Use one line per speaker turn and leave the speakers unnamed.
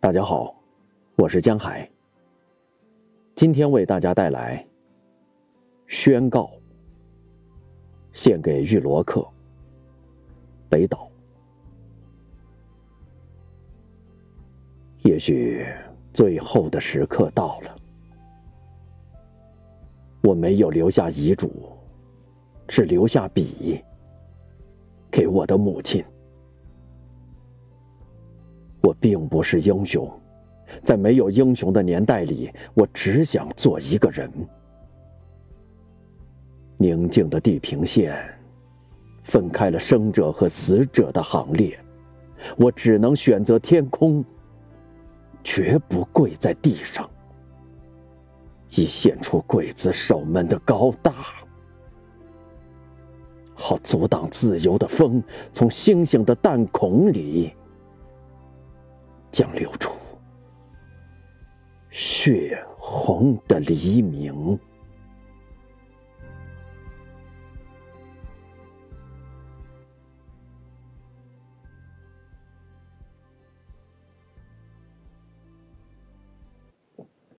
大家好，我是江海。今天为大家带来宣告，献给玉罗克，北岛。也许最后的时刻到了，我没有留下遗嘱，只留下笔给我的母亲。我并不是英雄，在没有英雄的年代里，我只想做一个人。宁静的地平线分开了生者和死者的行列，我只能选择天空，绝不跪在地上，以显出刽子手们的高大，好阻挡自由的风从星星的弹孔里。将流出血红的黎明。